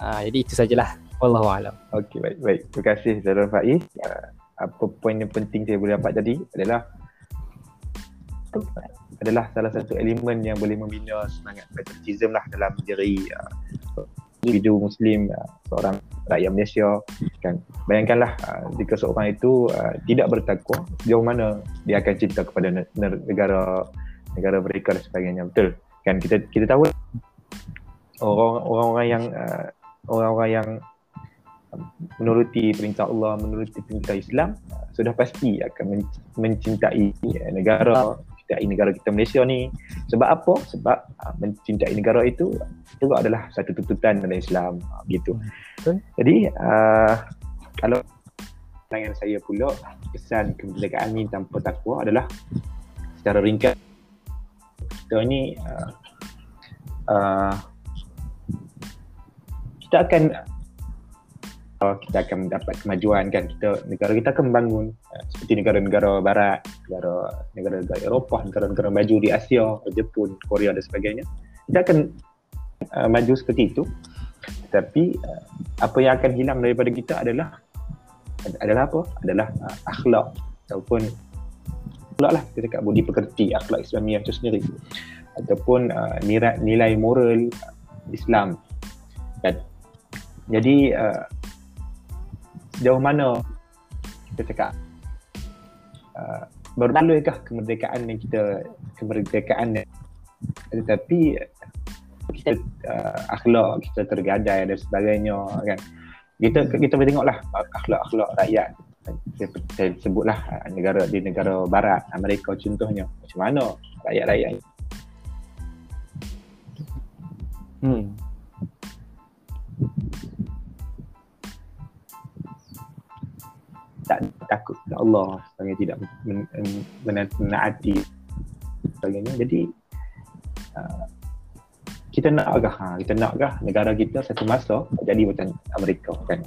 Speaker 2: Ah uh, jadi itu sajalah. Wallahu alam.
Speaker 1: Okey baik baik. Terima kasih Zaidul Faiz. Uh, apa poin yang penting saya boleh dapat tadi adalah adalah salah satu elemen yang boleh membina semangat patriotism lah dalam diri uh, individu muslim uh, seorang rakyat Malaysia. Kan bayangkanlah uh, jika seorang itu uh, tidak bertakwa jauh mana dia akan cinta kepada negara negara mereka dan sebagainya. Betul? Kan kita kita tahu orang orang-orang yang uh, orang-orang yang menuruti perintah Allah, menuruti perintah Islam uh, sudah pasti akan men- mencintai uh, negara mencintai negara kita Malaysia ni. Sebab apa? Sebab uh, mencintai negara itu itu adalah satu tuntutan dalam Islam uh, gitu.
Speaker 2: Betul.
Speaker 1: Jadi uh, kalau pandangan saya pula kesan kemerdekaan ni tanpa takwa adalah secara ringkas kita ni uh, uh, kita akan kita akan mendapat kemajuan kan kita negara kita akan membangun uh, seperti negara-negara barat negara negara-negara Eropah negara-negara maju di Asia Jepun Korea dan sebagainya. Kita akan uh, maju seperti itu. Tetapi uh, apa yang akan hilang daripada kita adalah adalah apa? Adalah uh, akhlak ataupun akhlak lah kita cakap budi pekerti akhlak Islamiah itu sendiri. Ataupun uh, nilai moral Islam. Kan jadi uh, sejauh mana kita cakap uh, berbaluikah kemerdekaan yang kita kemerdekaan yang tetapi kita uh, akhlak kita tergadai dan sebagainya kan. Kita kita boleh tengoklah akhlak-akhlak rakyat. Saya, saya sebutlah uh, negara di negara barat Amerika contohnya. Macam mana rakyat-rakyat
Speaker 2: Hmm.
Speaker 1: Tak takut kepada Allah sebagai tidak men, men, men, menaati sebagainya. Jadi uh, kita nak agak ha, kita nak agak negara kita satu masa jadi macam Amerika kan?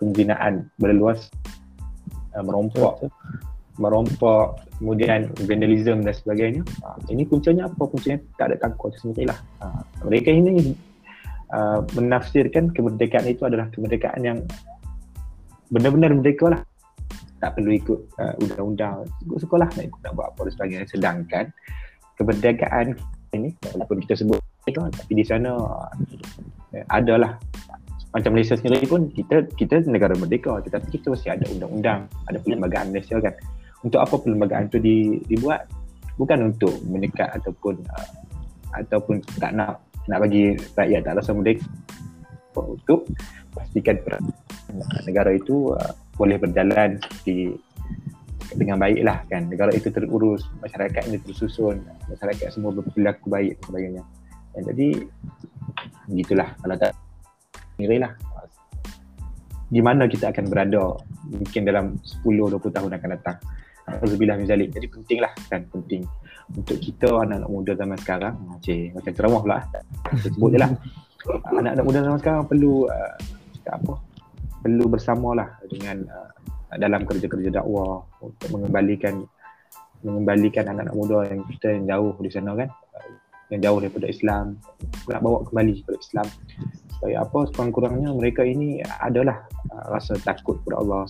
Speaker 1: Pembinaan berluas uh, merompak merompak kemudian vandalism dan sebagainya. Uh, ini puncanya apa? Puncanya tak ada takut itu sendirilah uh, mereka ini uh, menafsirkan kemerdekaan itu adalah kemerdekaan yang benar-benar merdeka lah tak perlu ikut uh, undang-undang. Ikut sekolah nak ikut nak buat apa dan sebagainya sedangkan. Kemerdekaan ini walaupun kita sebut merdeka tapi di sana uh, adalah. Macam Malaysia sendiri pun kita kita negara merdeka tetapi kita masih ada undang-undang ada perlembagaan Malaysia kan. Untuk apa perlembagaan itu di, dibuat? Bukan untuk mendekat ataupun uh, ataupun tak nak nak bagi rakyat tak rasa merdeka. Untuk pastikan per- negara itu uh, boleh berjalan di dengan baik lah kan. Negara itu terurus masyarakat tersusun masyarakat semua berperilaku baik dan sebagainya. Dan jadi gitulah kalau tak sendiri lah di mana kita akan berada mungkin dalam 10-20 tahun akan datang. Alhamdulillah Mizalik jadi penting lah kan penting. Untuk kita anak-anak muda zaman sekarang cik, macam ceramah pula. Sebut je lah. Anak-anak muda zaman sekarang perlu uh, apa perlu bersamalah dengan uh, dalam kerja-kerja dakwah untuk mengembalikan mengembalikan anak-anak muda yang kita yang jauh di sana kan. Uh, yang jauh daripada Islam. Nak bawa kembali kepada Islam. Supaya apa sekurang-kurangnya mereka ini adalah uh, rasa takut kepada Allah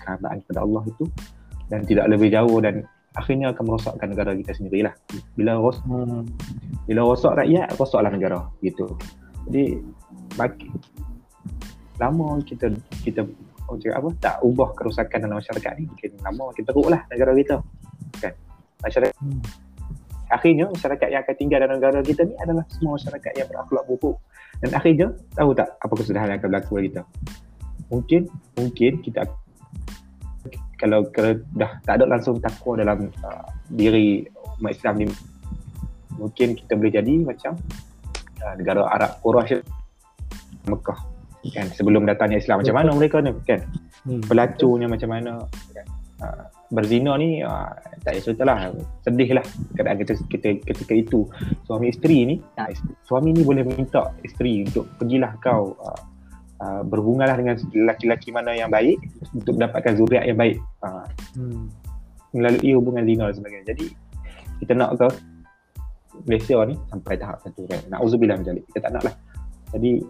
Speaker 1: kehabaan kepada Allah itu. Dan tidak lebih jauh dan akhirnya akan merosakkan negara kita sendirilah. Bila rosak
Speaker 2: Hmm.
Speaker 1: bila rosak rakyat rosaklah negara. Gitu. Jadi bagi lama kita kita oh, cakap apa tak ubah kerosakan dalam masyarakat ni. Mungkin lama kita teruklah negara kita kan? Masyarakat
Speaker 2: Hmm.
Speaker 1: akhirnya masyarakat yang akan tinggal dalam negara kita ni adalah semua masyarakat yang berakhlak buruk dan akhirnya tahu tak apa kesudahan yang akan berlaku pada kita? Mungkin mungkin kita kalau, kalau dah tak ada langsung takwa dalam uh, diri umat Islam ni mungkin kita boleh jadi macam uh, negara Arab Quraisy Mekah kan sebelum datangnya Islam macam mana mereka ni kan?
Speaker 2: Hmm.
Speaker 1: pelacurnya macam mana kan? uh, berzina ni uh, tak payah cerita lah. Sedih lah keadaan kita, kita ketika itu. Suami isteri ni uh, suami ni boleh minta isteri untuk pergilah kau uh, uh, berhubunganlah dengan lelaki-lelaki mana yang baik untuk mendapatkan zuriat yang baik. Uh,
Speaker 2: Hmm.
Speaker 1: melalui hubungan zina dan sebagainya. Jadi kita nak ke Malaysia ni sampai tahap satu kan. Na'udzubillah macam ni kita tak nak lah. Jadi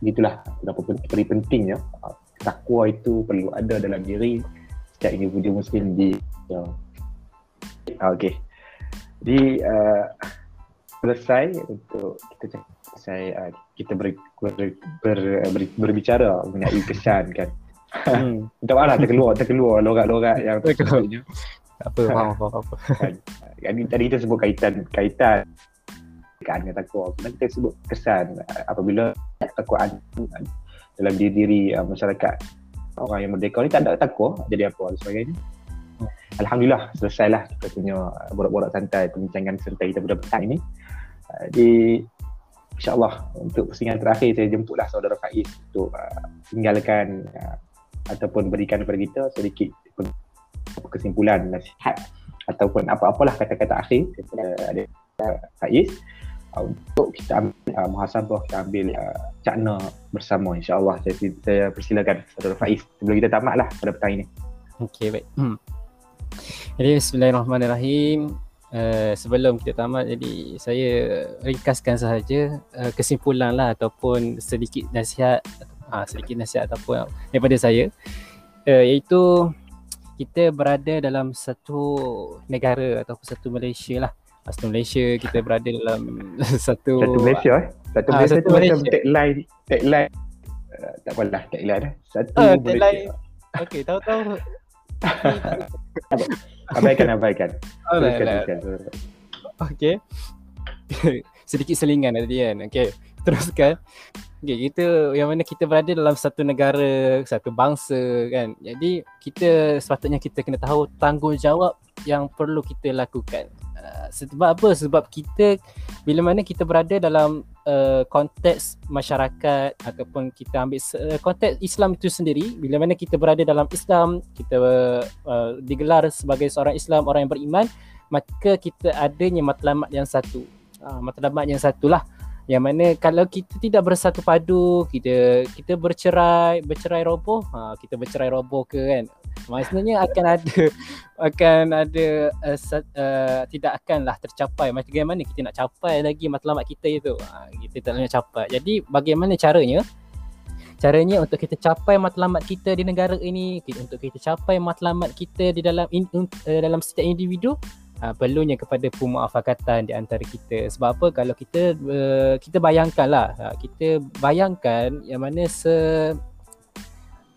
Speaker 1: gitulah berapa pen- pentingnya uh, takwa itu perlu ada dalam diri setiap individu muslim di ya. Okey. Jadi uh, selesai untuk kita cakap selesai uh, kita ber, ber, ber, ber, berbicara mengenai kesan kan.
Speaker 2: Hmm.
Speaker 1: Minta maaf lah terkeluar terkeluar lorak-lorak yang.
Speaker 2: Tak apa, faham, apa.
Speaker 1: kan. Jadi tadi kita sebut kaitan kaitan dan takwa. Kita sebut kesan apabila takwa ada dalam diri, diri uh, masyarakat orang yang merdeka ni tak ada takwa jadi apa dan sebagainya. Alhamdulillah selesailah kita punya uh, borak-borak santai perbincangan santai kita pada petang ini. Uh, Jadi insyaAllah untuk pusingan terakhir saya jemputlah saudara Faiz untuk uh, tinggalkan uh, ataupun berikan kepada kita sedikit kesimpulan nasihat ataupun apa-apalah kata-kata akhir daripada ada uh, Faiz uh, untuk kita ambil uh, muhasabah kita ambil uh, cakna bersama insyaAllah saya, saya persilakan saudara Faiz sebelum kita tamatlah pada petang ini
Speaker 2: Okey, baik. Hmm. Jadi bismillahirrahmanirrahim. Uh, sebelum kita tamat jadi saya ringkaskan sahaja uh, kesimpulan lah ataupun sedikit nasihat uh, sedikit nasihat ataupun daripada saya uh, iaitu kita berada dalam satu negara ataupun satu Malaysia lah satu Malaysia kita berada dalam satu
Speaker 1: satu Malaysia eh satu
Speaker 2: Ah,
Speaker 1: Malaysia
Speaker 2: satu
Speaker 1: tu macam
Speaker 2: Malaysia.
Speaker 1: tagline tagline uh, tak apalah tagline eh satu Malaysia.
Speaker 2: tagline. Okey, tahu-tahu
Speaker 1: abaikan abaikan teruskan
Speaker 2: Okey. Sedikit selingan tadi kan. Okey. Teruskan. Okey, kita yang mana kita berada dalam satu negara, satu bangsa kan. Jadi kita sepatutnya kita kena tahu tanggungjawab yang perlu kita lakukan. Uh, sebab apa? Sebab kita bila mana kita berada dalam uh, konteks masyarakat ataupun kita ambil uh, konteks Islam itu sendiri, bila mana kita berada dalam Islam, kita uh, digelar sebagai seorang Islam, orang yang beriman, maka kita adanya matlamat yang satu. Uh, matlamat yang satulah yang mana kalau kita tidak bersatu padu, kita kita bercerai, bercerai roboh, ha, kita bercerai roboh ke kan. Maksudnya akan ada akan ada uh, uh, tidak akanlah tercapai macam bagaimana kita nak capai lagi matlamat kita itu. Ha, kita tak nak capai. Jadi bagaimana caranya? Caranya untuk kita capai matlamat kita di negara ini, untuk kita capai matlamat kita di dalam in, uh, dalam setiap individu, uh, perlunya kepada pemuafakatan di antara kita. Sebab apa? Kalau kita uh, kita bayangkanlah, uh, kita bayangkan yang mana se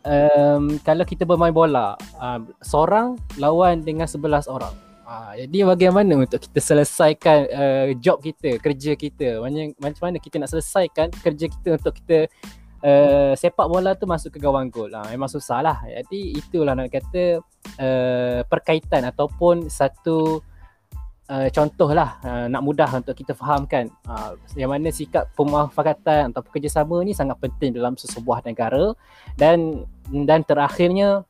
Speaker 2: um, kalau kita bermain bola, uh, seorang lawan dengan sebelas orang. Uh, jadi bagaimana untuk kita selesaikan uh, job kita, kerja kita? Macam, macam mana kita nak selesaikan kerja kita untuk kita uh, sepak bola tu masuk ke gawang gol. Uh, memang susah lah. Jadi itulah nak kata uh, perkaitan ataupun satu uh, contoh lah uh, nak mudah untuk kita fahamkan uh, yang mana sikap pemufakatan atau kerjasama ni sangat penting dalam sesebuah negara. Dan dan terakhirnya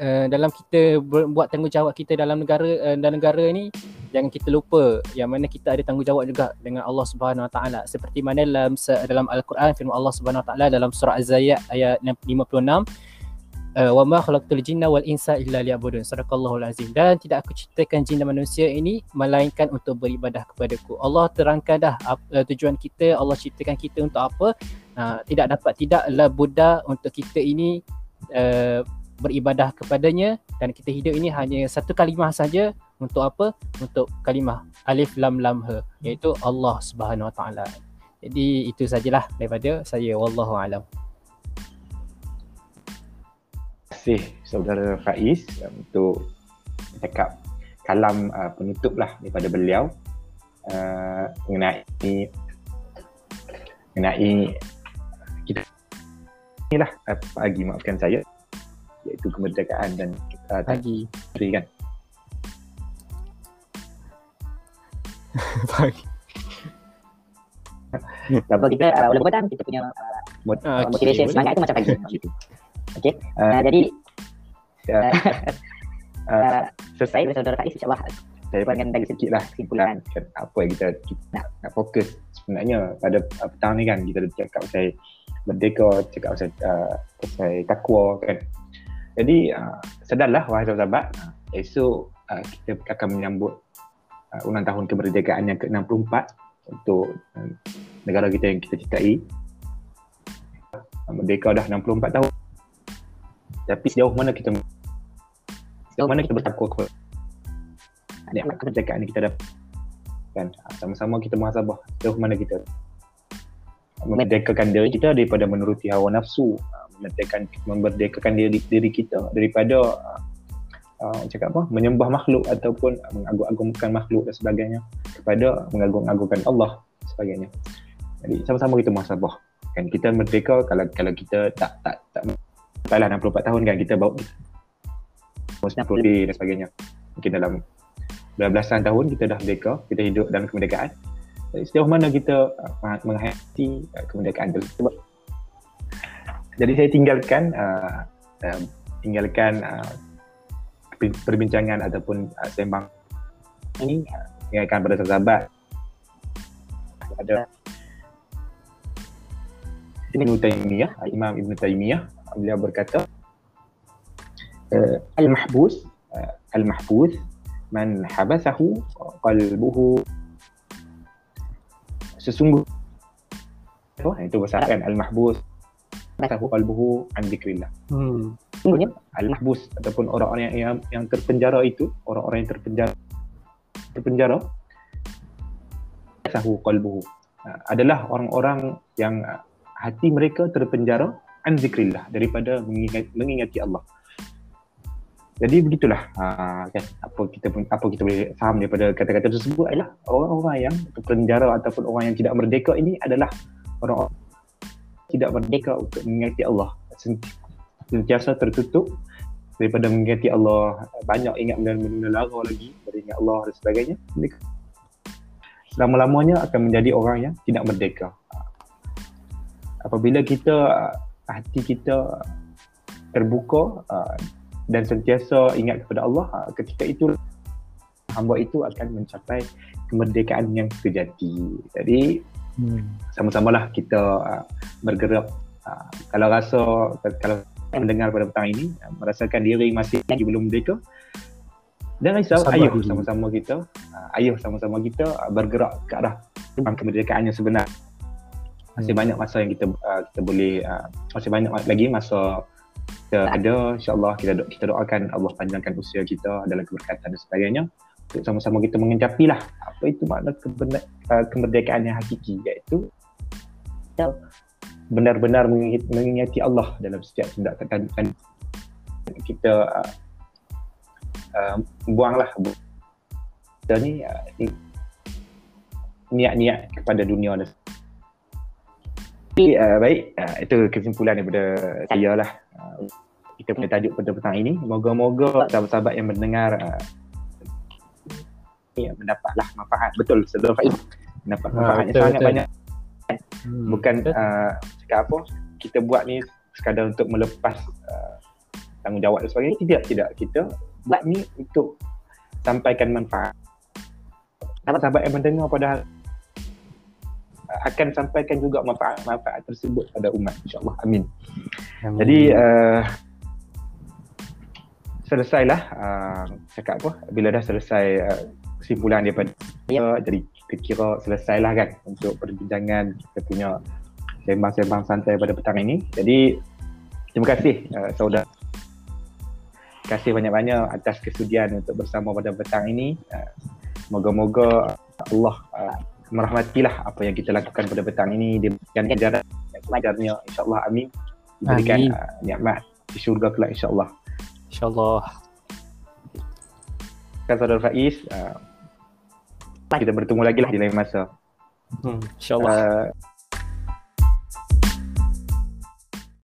Speaker 2: uh, dalam kita buat tanggungjawab kita dalam negara uh, dalam negara ni jangan kita lupa yang mana kita ada tanggungjawab juga dengan Allah Subhanahu Wa Taala. Seperti mana dalam dalam al-Quran firman Allah Subhanahu Wa Taala dalam surah Az-Zariyat ayat 56 Uh, wa ma khalaqtul jinna wal insa illa liya'budun. Sadaqallahul azim. Dan tidak aku ciptakan jin dan manusia ini melainkan untuk beribadah kepadaku. Allah terangkan dah uh, tujuan kita. Allah ciptakan kita untuk apa? Uh, tidak dapat tidaklah buddha untuk kita ini uh, beribadah kepadanya. Dan kita hidup ini hanya satu kalimah saja. Untuk apa? Untuk kalimah alif lam lam ha iaitu Allah Subhanahu Wa Taala. Jadi itu sajalah daripada saya. Wallahu alam
Speaker 1: kasih saudara Faiz um, untuk cakap kalam uh, penutup lah daripada beliau uh, mengenai mengenai kita inilah uh, pagi maafkan saya iaitu kemerdekaan dan uh,
Speaker 2: pagi.
Speaker 1: negeri kan.
Speaker 2: Pagi.
Speaker 3: Sebab kita uh, walaupun petang kita punya uh,
Speaker 1: Mot-
Speaker 2: Ah,
Speaker 3: motivation semangat tu macam pagi. Okey.
Speaker 1: Uh,
Speaker 3: jadi
Speaker 1: uh, uh,
Speaker 3: uh,
Speaker 1: selesai
Speaker 3: saya dan saudara Faiz insyaAllah
Speaker 1: saya
Speaker 3: buatkan bagi sedikit lah kesimpulan.
Speaker 1: apa yang kita, kita nak, nak fokus sebenarnya pada uh, petang ni kan kita dah cakap pasal merdeka, cakap pasal uh, pasal takwa kan. Jadi uh, sedarlah wahai sahabat-sahabat, uh, esok uh, kita akan menyambut uh, ulang tahun kemerdekaan yang ke-64 untuk uh, negara kita yang kita cintai. Uh, merdeka dah 64 tahun. Tapi sejauh mana kita sejauh mana kita bertakwa kepada nikmat kemerdekaan ni? Kita dapat kan? Sama-sama kita muhasabah. Sejauh mana kita memerdekakan diri kita daripada menuruti hawa nafsu memerdekakan memerdekakan diri diri kita daripada ah, uh, cakap apa? Menyembah makhluk ataupun mengagung-agungkan makhluk dan sebagainya kepada mengagung-agungkan Allah sebagainya. Jadi sama-sama kita muhasabah. Kan? Kita merdeka kalau kalau kita tak tak tak salah 64 tahun kan kita bawa Muslim dan sebagainya. Mungkin dalam belasan tahun kita dah merdeka, kita hidup dalam kemerdekaan. Jadi sejauh mana kita uh, menghayati uh, kemerdekaan tersebut. Jadi saya tinggalkan uh, uh, tinggalkan uh, perbincangan ataupun uh, sembang ini uh, tinggalkan pada sahabat ada Ibn Taymiyah, Imam Ibn Taymiyah beliau berkata uh, al-mahbus uh, al-mahbus man habasahu qalbuhu sesungguh oh, itu bahasa kan al-mahbus habasahu qalbuhu an dzikrillah
Speaker 2: Hmm.
Speaker 1: sesungguhnya al-mahbus ataupun orang-orang yang, yang yang terpenjara itu orang-orang yang terpenjara terpenjara sahu qalbuhu uh, adalah orang-orang yang hati mereka terpenjara an zikrillah daripada mengingat, mengingati Allah. Jadi begitulah uh, kan apa kita apa kita boleh faham daripada kata-kata tersebut adalah orang-orang yang terpenjara ataupun orang yang tidak merdeka ini adalah orang-orang tidak merdeka untuk mengingati Allah. Sentiasa tertutup daripada mengingati Allah banyak ingat benda-benda lara lagi dari ingat Allah dan sebagainya mereka selama-lamanya akan menjadi orang yang tidak merdeka apabila kita hati kita terbuka uh, dan sentiasa ingat kepada Allah uh, ketika itu hamba itu akan mencapai kemerdekaan yang sejati. Jadi
Speaker 2: Hmm.
Speaker 1: sama-samalah kita uh, bergerak uh, kalau rasa kalau mendengar pada petang ini uh, merasakan diri masih lagi belum merdeka dan risau
Speaker 2: Sabar
Speaker 1: ayuh sama-sama kita uh, ayuh sama-sama kita uh, bergerak ke arah kemerdekaan yang sebenar masih
Speaker 2: Hmm.
Speaker 1: banyak masa yang kita uh, kita boleh uh, masih banyak lagi masa kita ada. Insyaallah kita do- kita doakan Allah panjangkan usia kita dalam keberkatan dan sebagainya. Untuk sama-sama kita mengecapi lah apa itu makna kebenar, uh, kemerdekaan yang hakiki iaitu benar-benar mengingati, Allah dalam setiap tindakan dan kita uh, uh, buanglah bu- kita ni uh, ni- niat-niat kepada dunia dan Jadi, uh, baik, uh, itu kesimpulan daripada saya lah. Uh, kita punya tajuk pada petang ini. Moga-moga sahabat-sahabat yang mendengar uh, ya, mendapatlah manfaat. Betul, Saudara Faiz. Mendapat
Speaker 2: Ah,
Speaker 1: manfaat yang
Speaker 2: betul,
Speaker 1: sangat
Speaker 2: betul.
Speaker 1: banyak.
Speaker 2: Hmm.
Speaker 1: Bukan
Speaker 2: Betul.
Speaker 1: uh, cakap apa, kita buat ni sekadar untuk melepas uh, tanggungjawab dan sebagainya. Tidak, tidak. Kita buat ni untuk sampaikan manfaat. Sahabat-sahabat yang mendengar pada hari akan sampaikan juga manfaat-manfaat tersebut pada umat insyaAllah. Amin.
Speaker 2: Amin.
Speaker 1: jadi uh, selesailah uh, cakap apa? Bila dah selesai uh, kesimpulan daripada ya. jadi kita kira selesailah kan untuk perbincangan kita punya sembang-sembang santai pada petang ini. Jadi terima kasih uh, saudara. Terima kasih banyak-banyak atas kesudian untuk bersama pada petang ini. Uh, moga-moga Allah uh, merahmatilah apa yang kita lakukan pada petang ini diberikan ajaran ajarnya insyaAllah amin diberikan
Speaker 2: Amin.
Speaker 1: uh, nikmat di syurga kelak insyaAllah
Speaker 2: InsyaAllah.
Speaker 1: kan saudara Faiz uh, kita bertemu lagi lah di lain masa
Speaker 2: Hmm. InsyaAllah.
Speaker 1: uh,